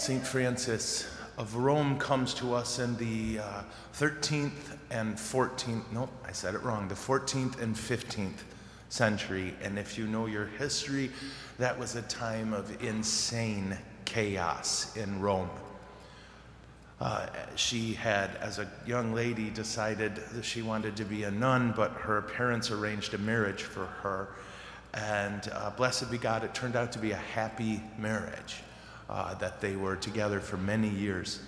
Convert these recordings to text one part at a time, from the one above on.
St. Frances of Rome comes to us in the uh, 13th and 14th, nope, I said it wrong, the 14th and 15th century. And if you know your history, that was a time of insane chaos in Rome. Uh, she had, as a young lady, decided that she wanted to be a nun, but her parents arranged a marriage for her. And uh, blessed be God, it turned out to be a happy marriage, uh, that they were together for many years.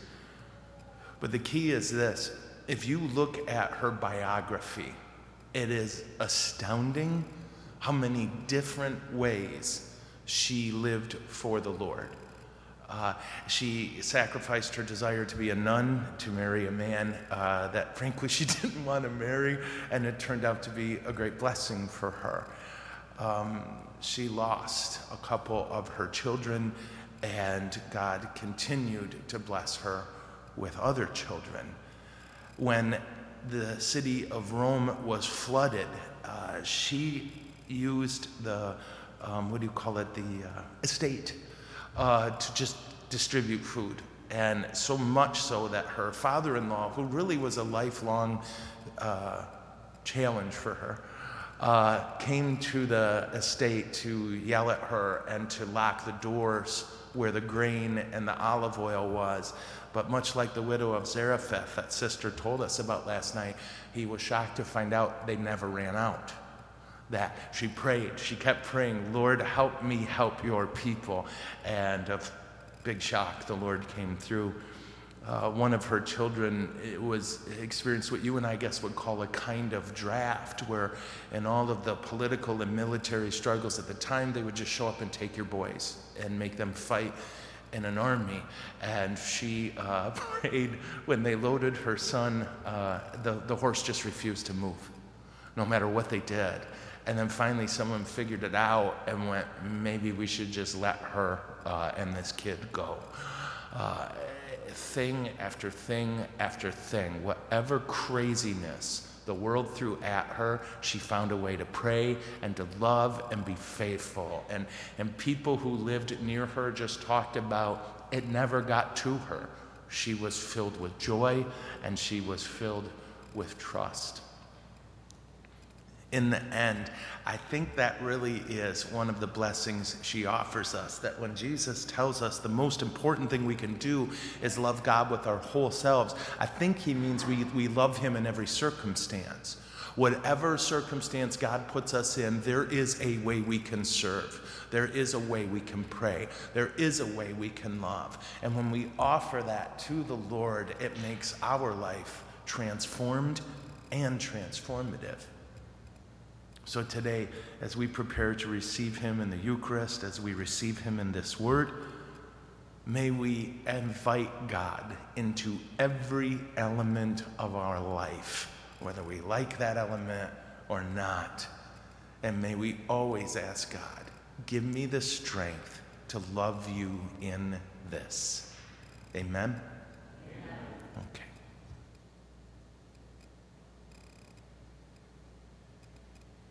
But the key is this if you look at her biography, it is astounding how many different ways she lived for the Lord. Uh, she sacrificed her desire to be a nun to marry a man uh, that, frankly, she didn't want to marry, and it turned out to be a great blessing for her. Um, she lost a couple of her children, and God continued to bless her with other children. When the city of Rome was flooded, uh, she used the, um, what do you call it, the uh, estate uh, to just distribute food. And so much so that her father in law, who really was a lifelong uh, challenge for her, uh, came to the estate to yell at her and to lock the doors where the grain and the olive oil was. But much like the widow of Zarephath that sister told us about last night, he was shocked to find out they never ran out that. She prayed. She kept praying, Lord, help me help your people. And a big shock, the Lord came through. Uh, one of her children was experienced what you and I guess would call a kind of draft, where in all of the political and military struggles at the time, they would just show up and take your boys and make them fight in an army. And she uh, prayed when they loaded her son, uh, the, the horse just refused to move, no matter what they did. And then finally, someone figured it out and went, maybe we should just let her uh, and this kid go. Thing after thing after thing, whatever craziness the world threw at her, she found a way to pray and to love and be faithful. And, and people who lived near her just talked about it never got to her. She was filled with joy and she was filled with trust in the end, I think that really is one of the blessings she offers us. That when Jesus tells us the most important thing we can do is love God with our whole selves, I think he means we, we love him in every circumstance. Whatever circumstance God puts us in, there is a way we can serve. There is a way we can pray. There is a way we can love. And when we offer that to the Lord, it makes our life transformed and transformative. So today, as we prepare to receive Him in the Eucharist, as we receive Him in this Word, may we invite God into every element of our life, whether we like that element or not. And may we always ask God, give me the strength to love you in this. Amen? Amen. Okay.